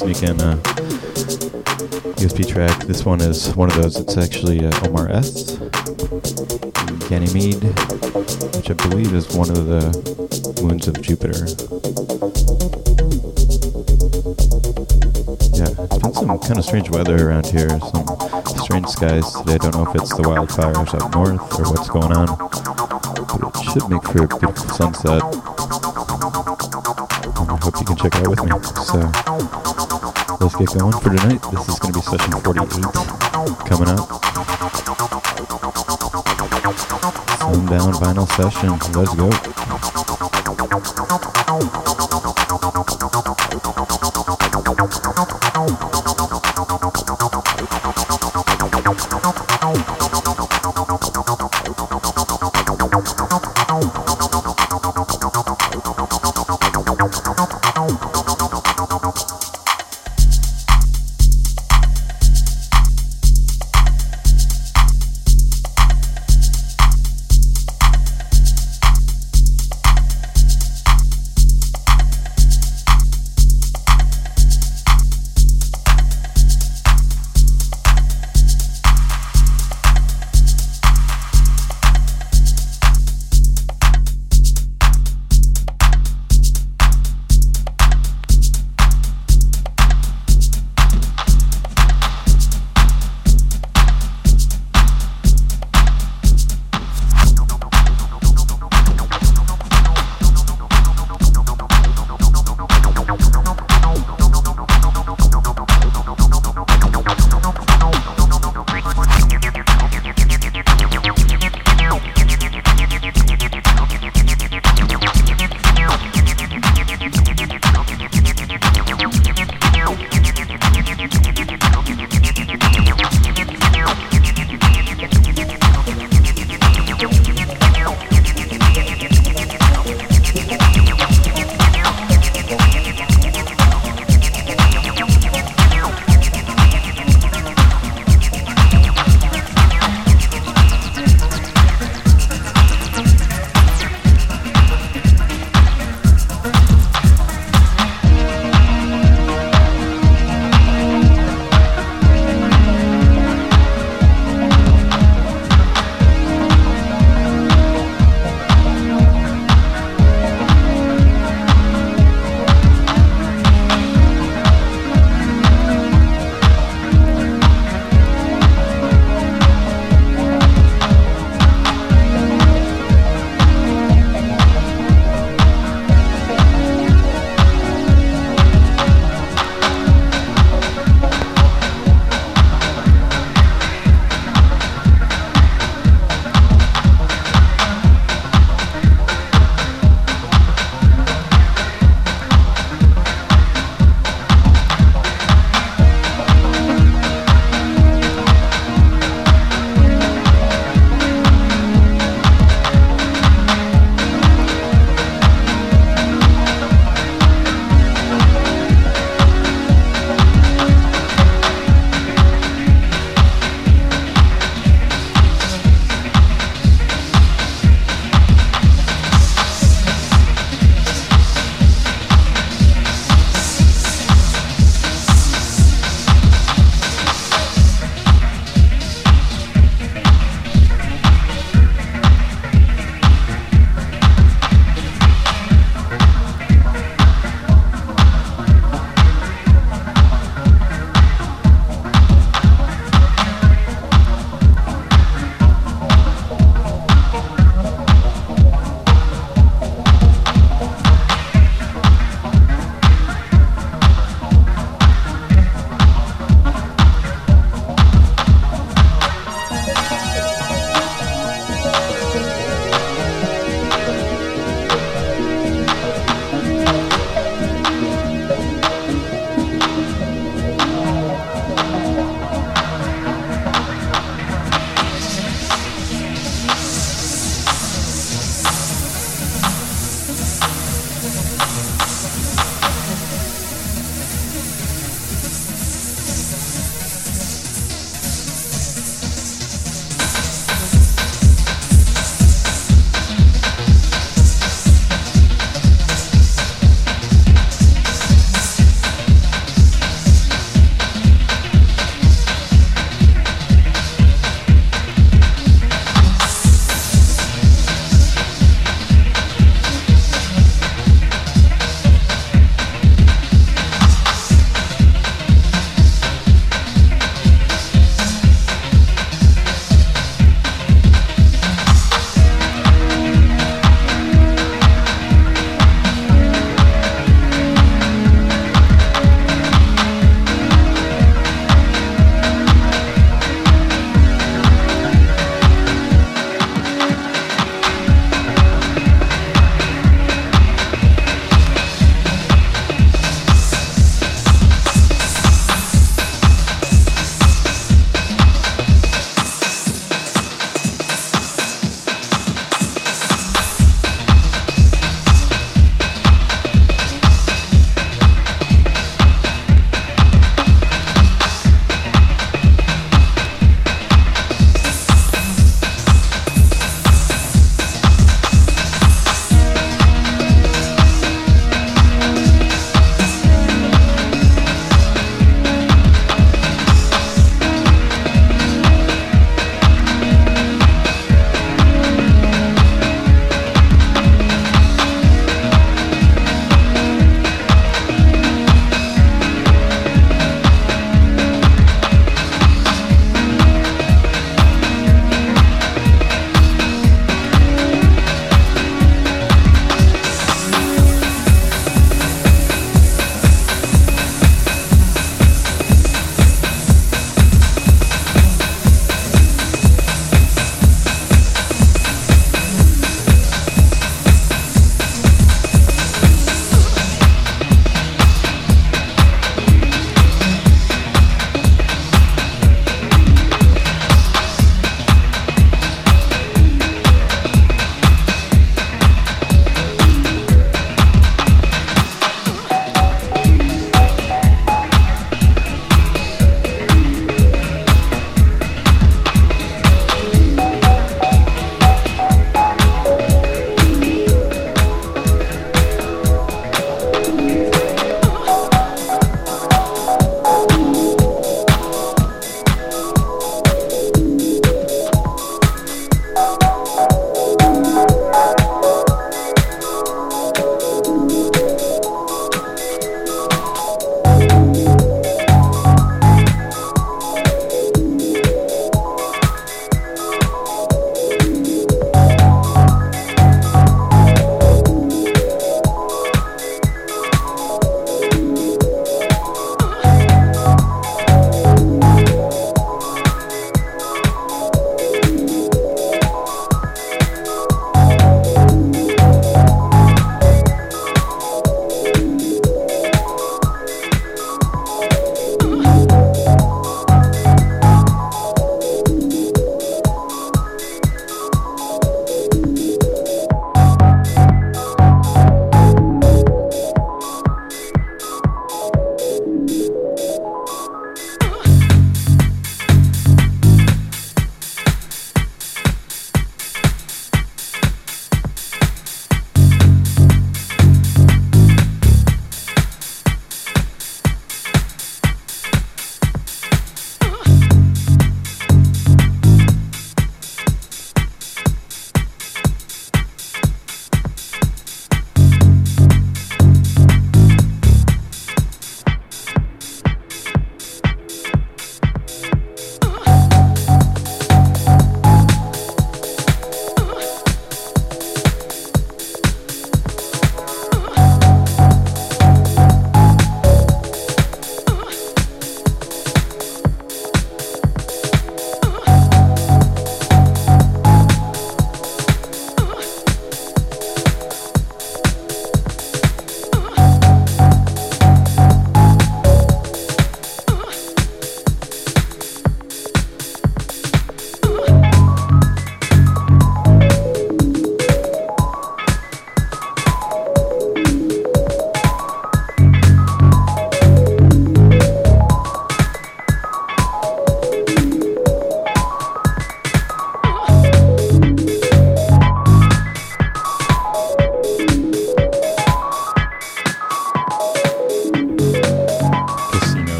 sneak in a ESP track. This one is one of those. It's actually uh, Omar S. Ganymede, which I believe is one of the moons of Jupiter. Yeah, it's been some kind of strange weather around here. Some strange skies today. I don't know if it's the wildfires up north or what's going on. But it should make for a beautiful sunset check out with me. So let's get going for tonight. This is going to be session 48 coming up. Sundown vinyl session. Let's go.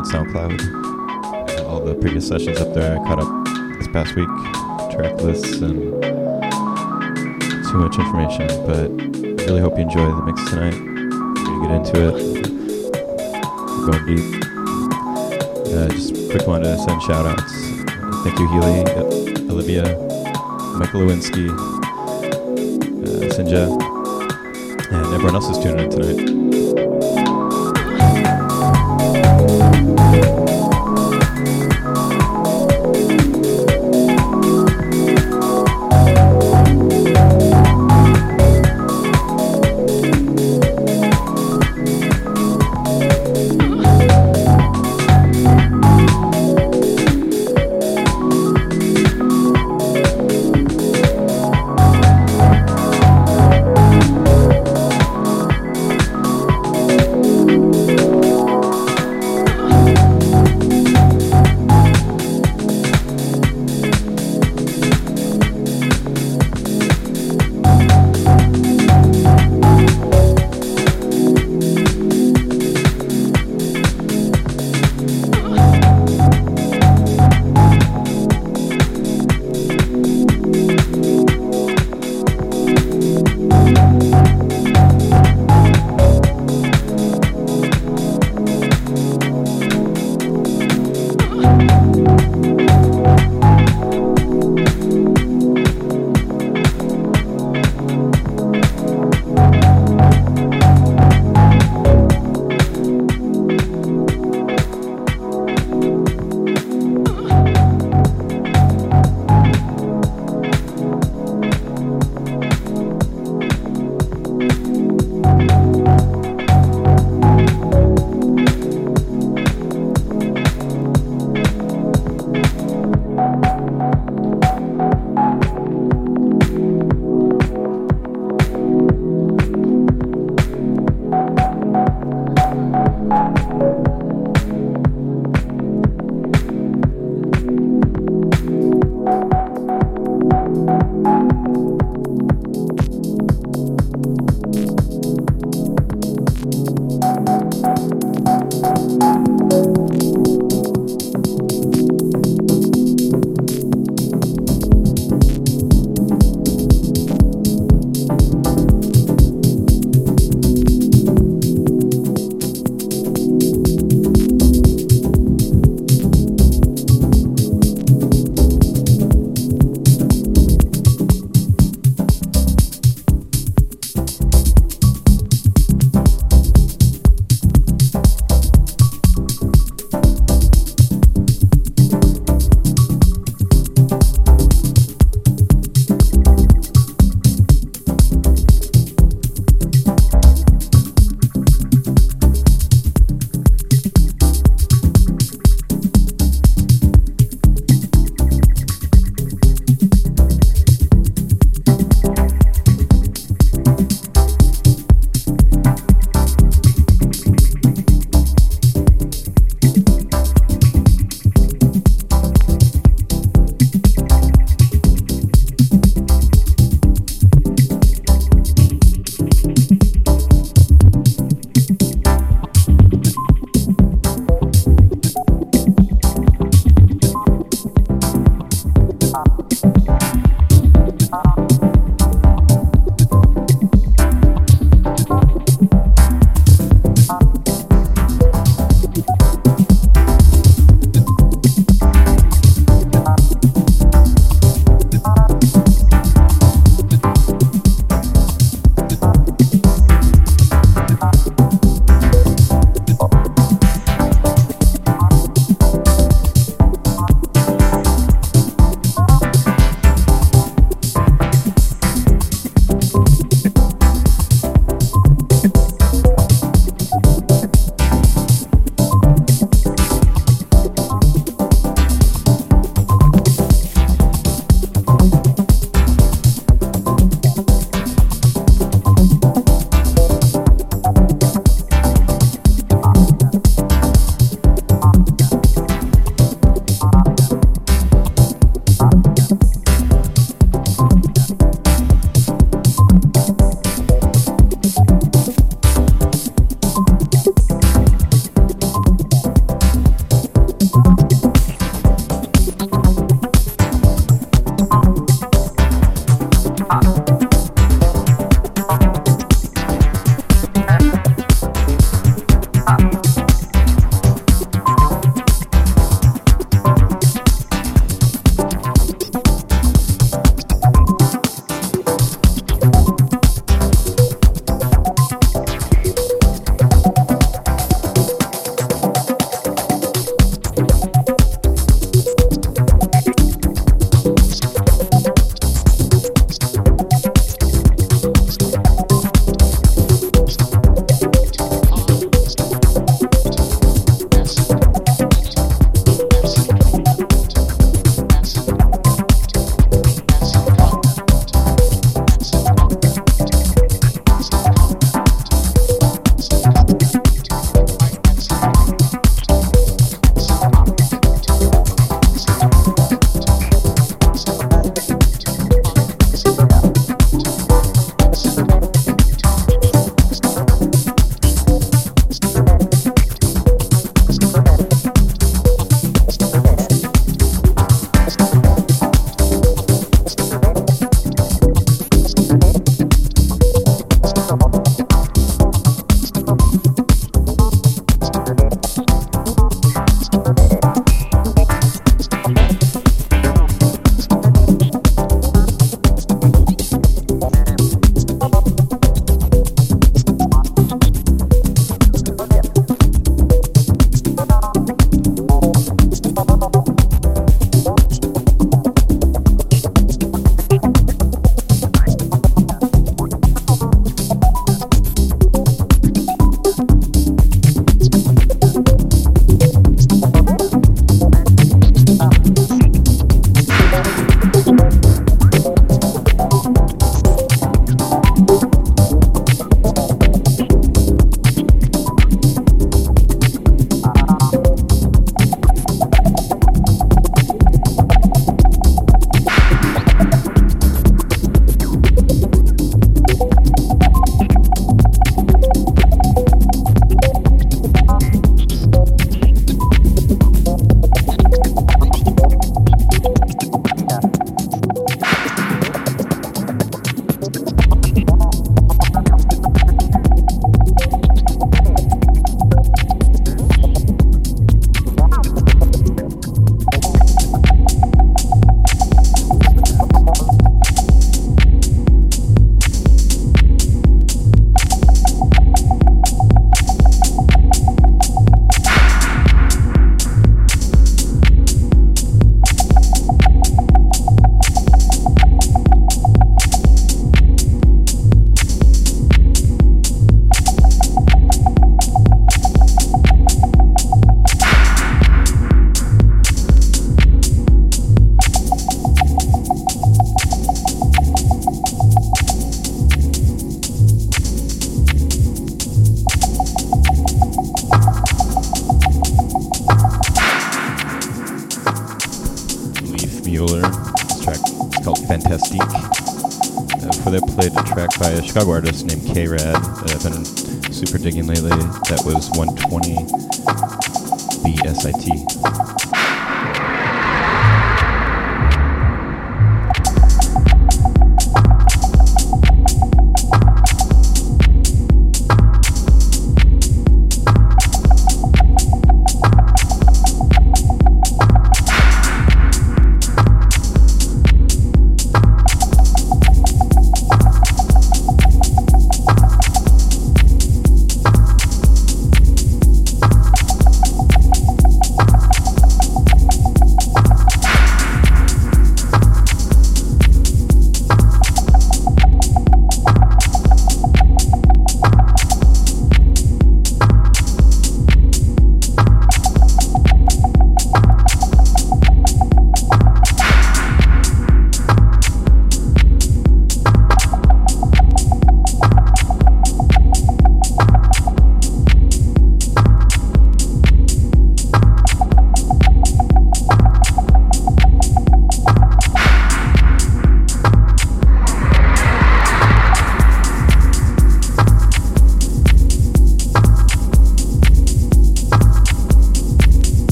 On SoundCloud. All the previous sessions up there I caught up this past week, track lists and too much information. But really hope you enjoy the mix tonight. We're gonna get into it. We're going deep. Uh, just quick one to send shout outs. Thank you, Healy, uh, Olivia, Michael Lewinsky, uh, Sinja, and everyone else is tuning in tonight.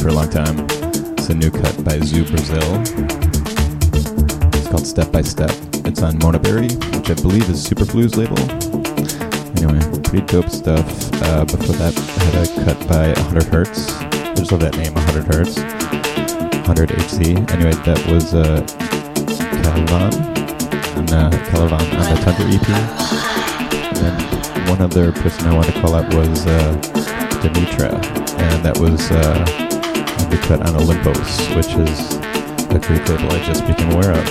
For a long time. It's a new cut by Zoo Brazil. It's called Step by Step. It's on Monaberry, which I believe is Superflu's label. Anyway, pretty dope stuff. Uh, before that, I had a cut by 100 Hertz. I just love that name, 100 Hertz. 100 HZ. Anyway, that was uh, Calivon, and, uh, Calivon on the Tundra EP. And one other person I wanted to call out was uh, Demetra, and that was uh, undercut on Olympos, which is a Greek label I just became aware of.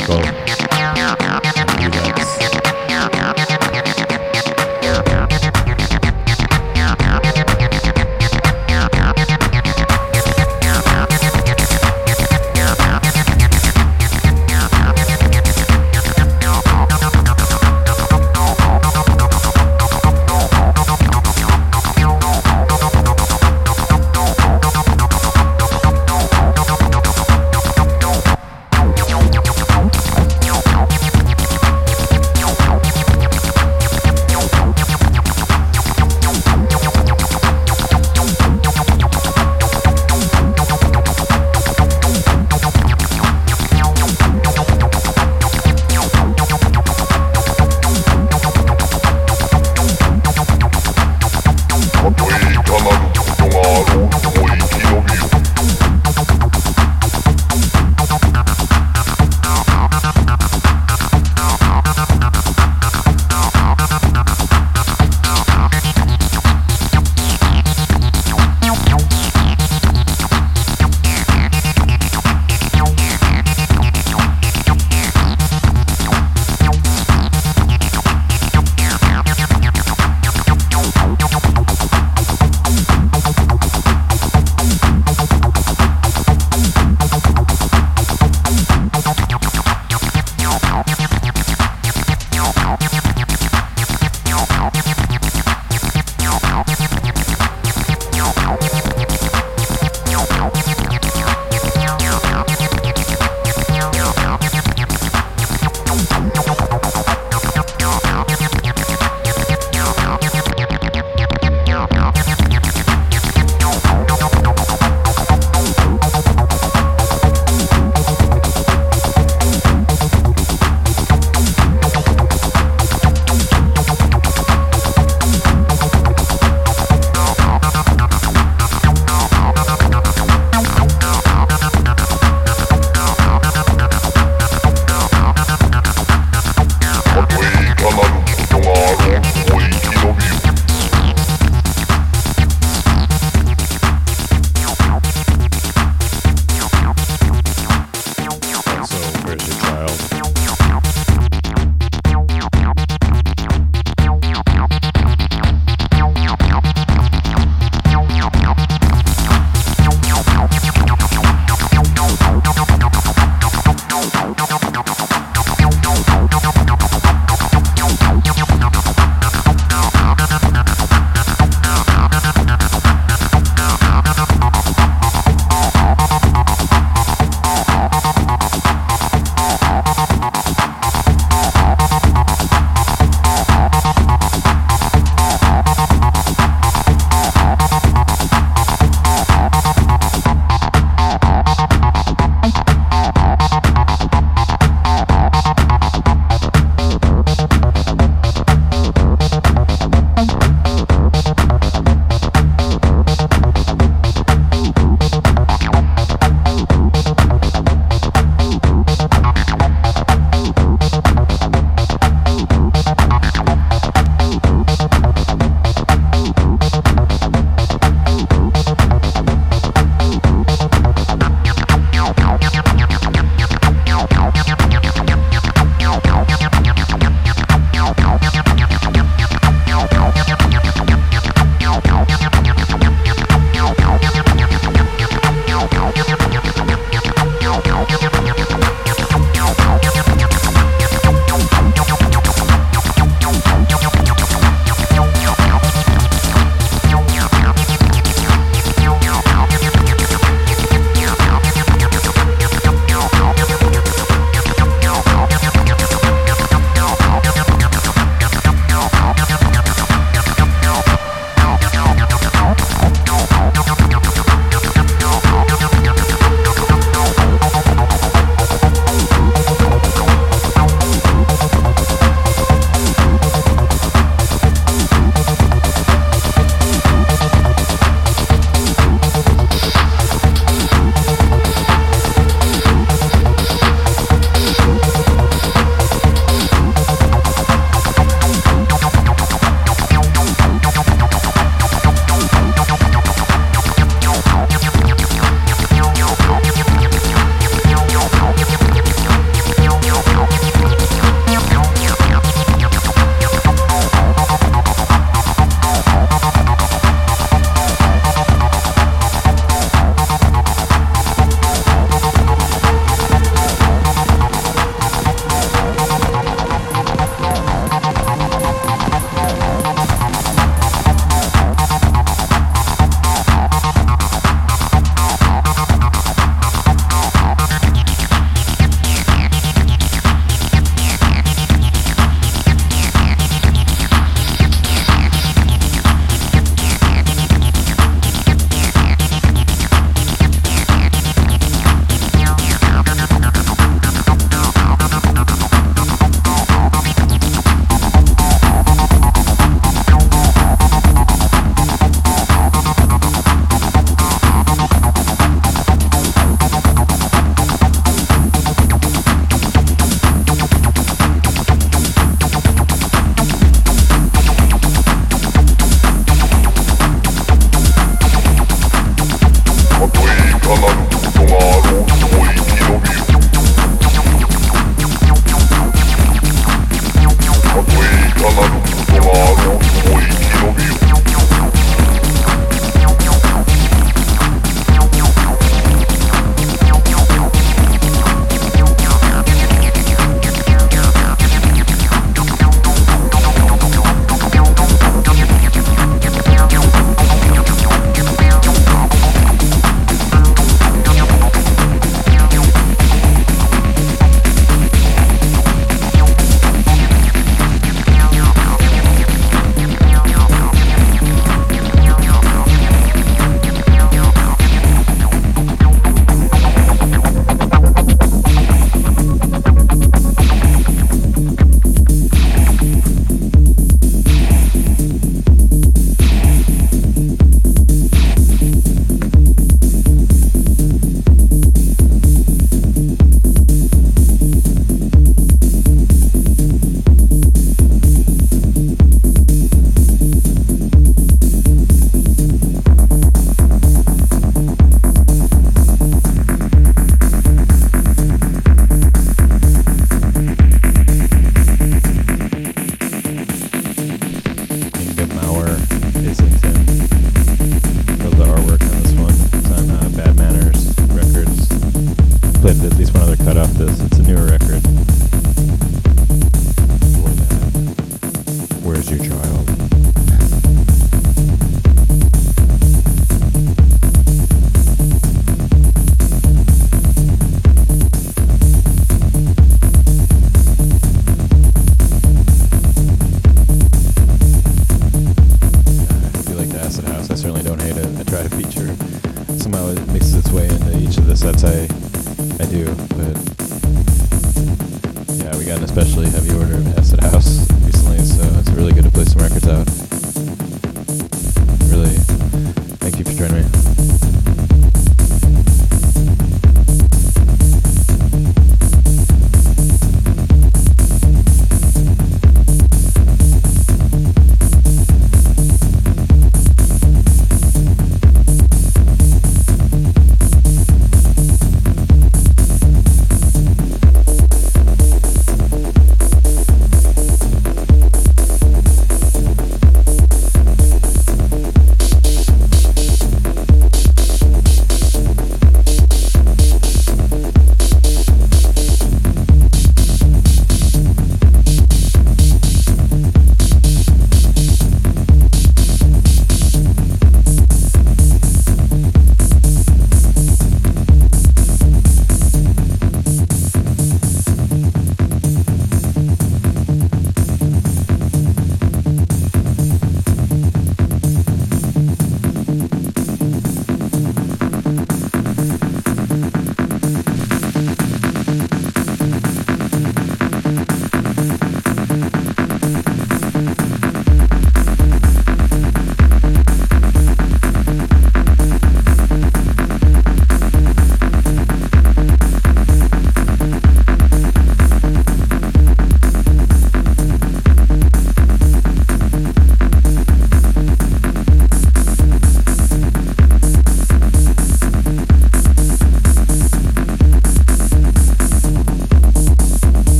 circle.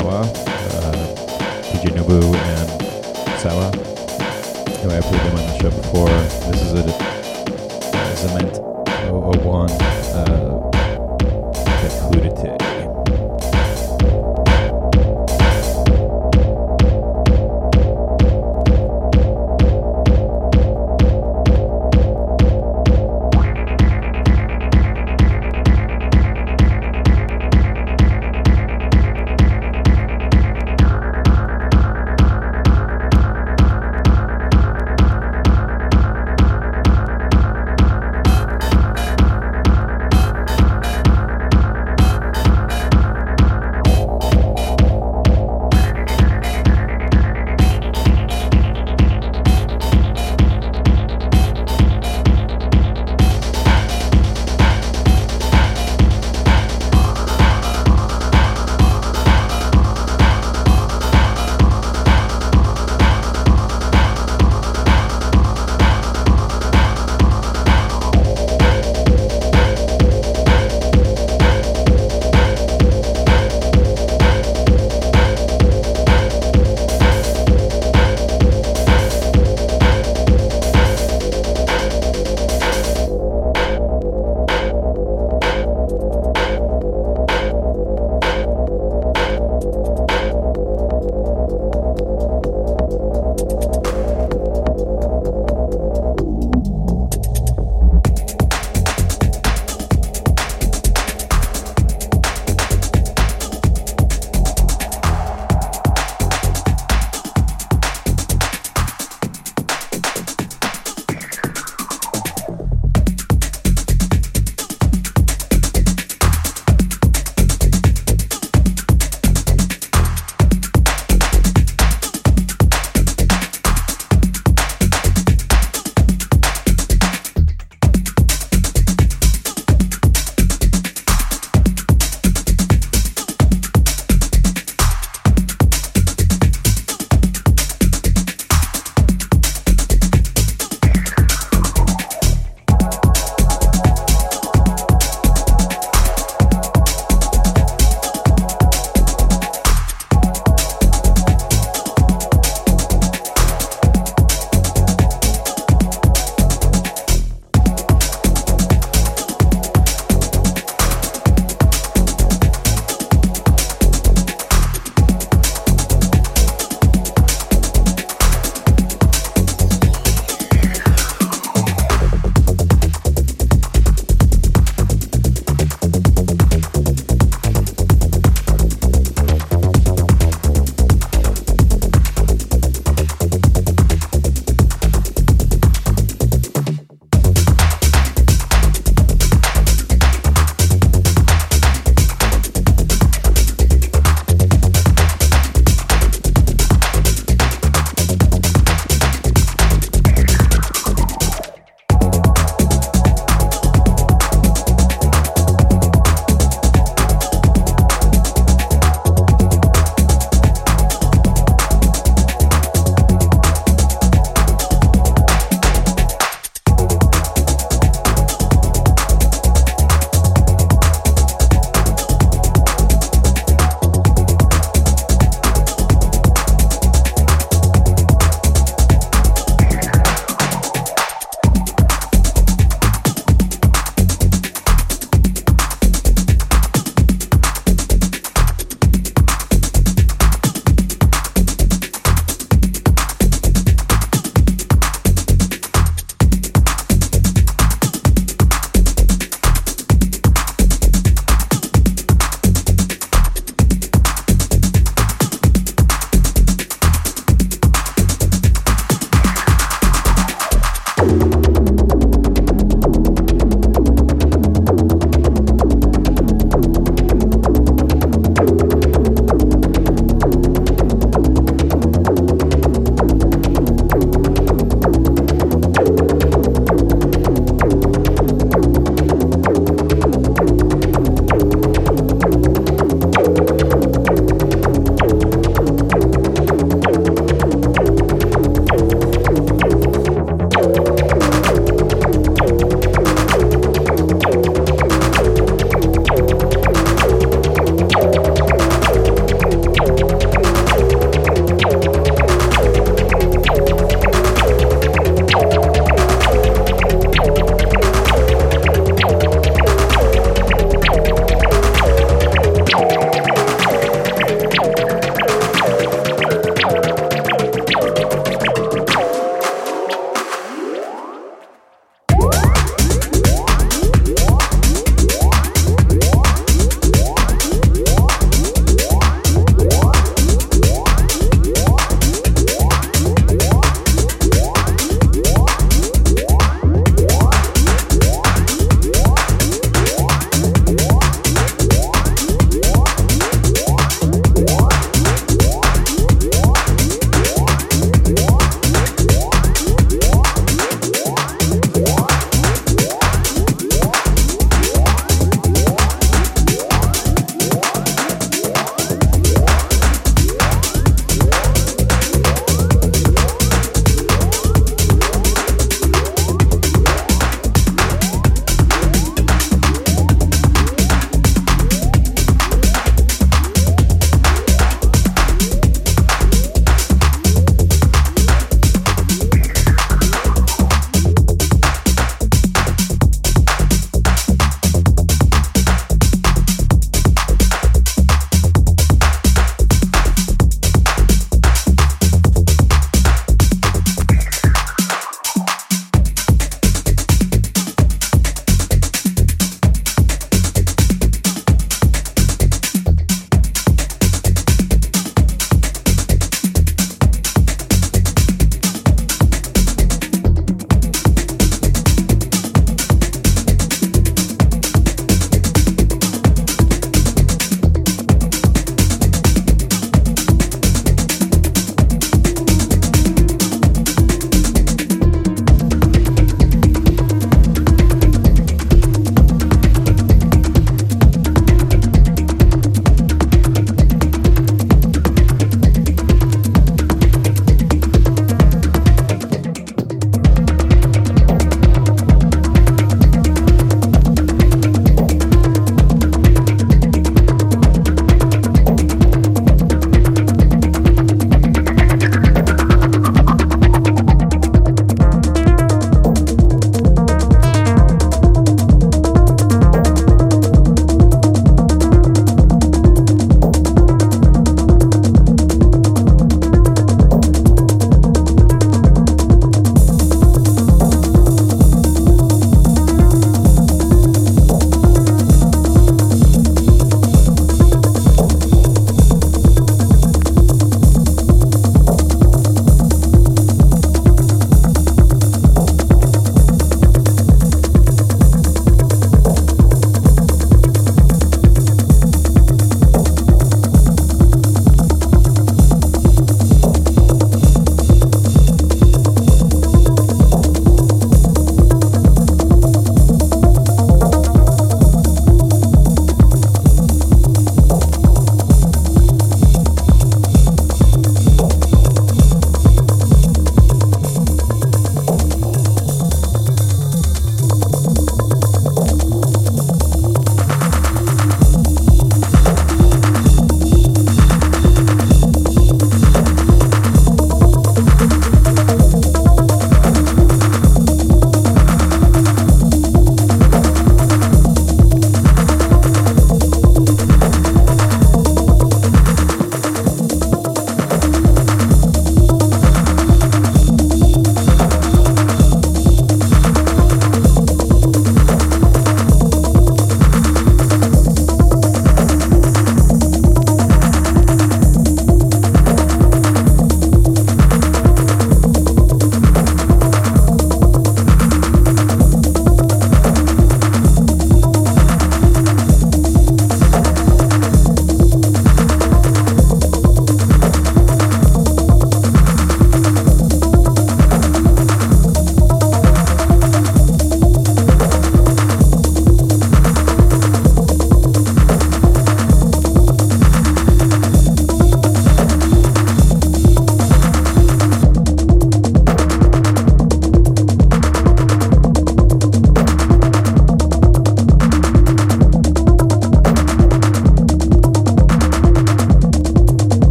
Was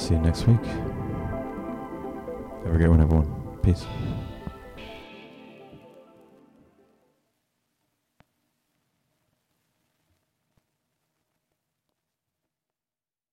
See you next week. Have a great one, everyone. Peace.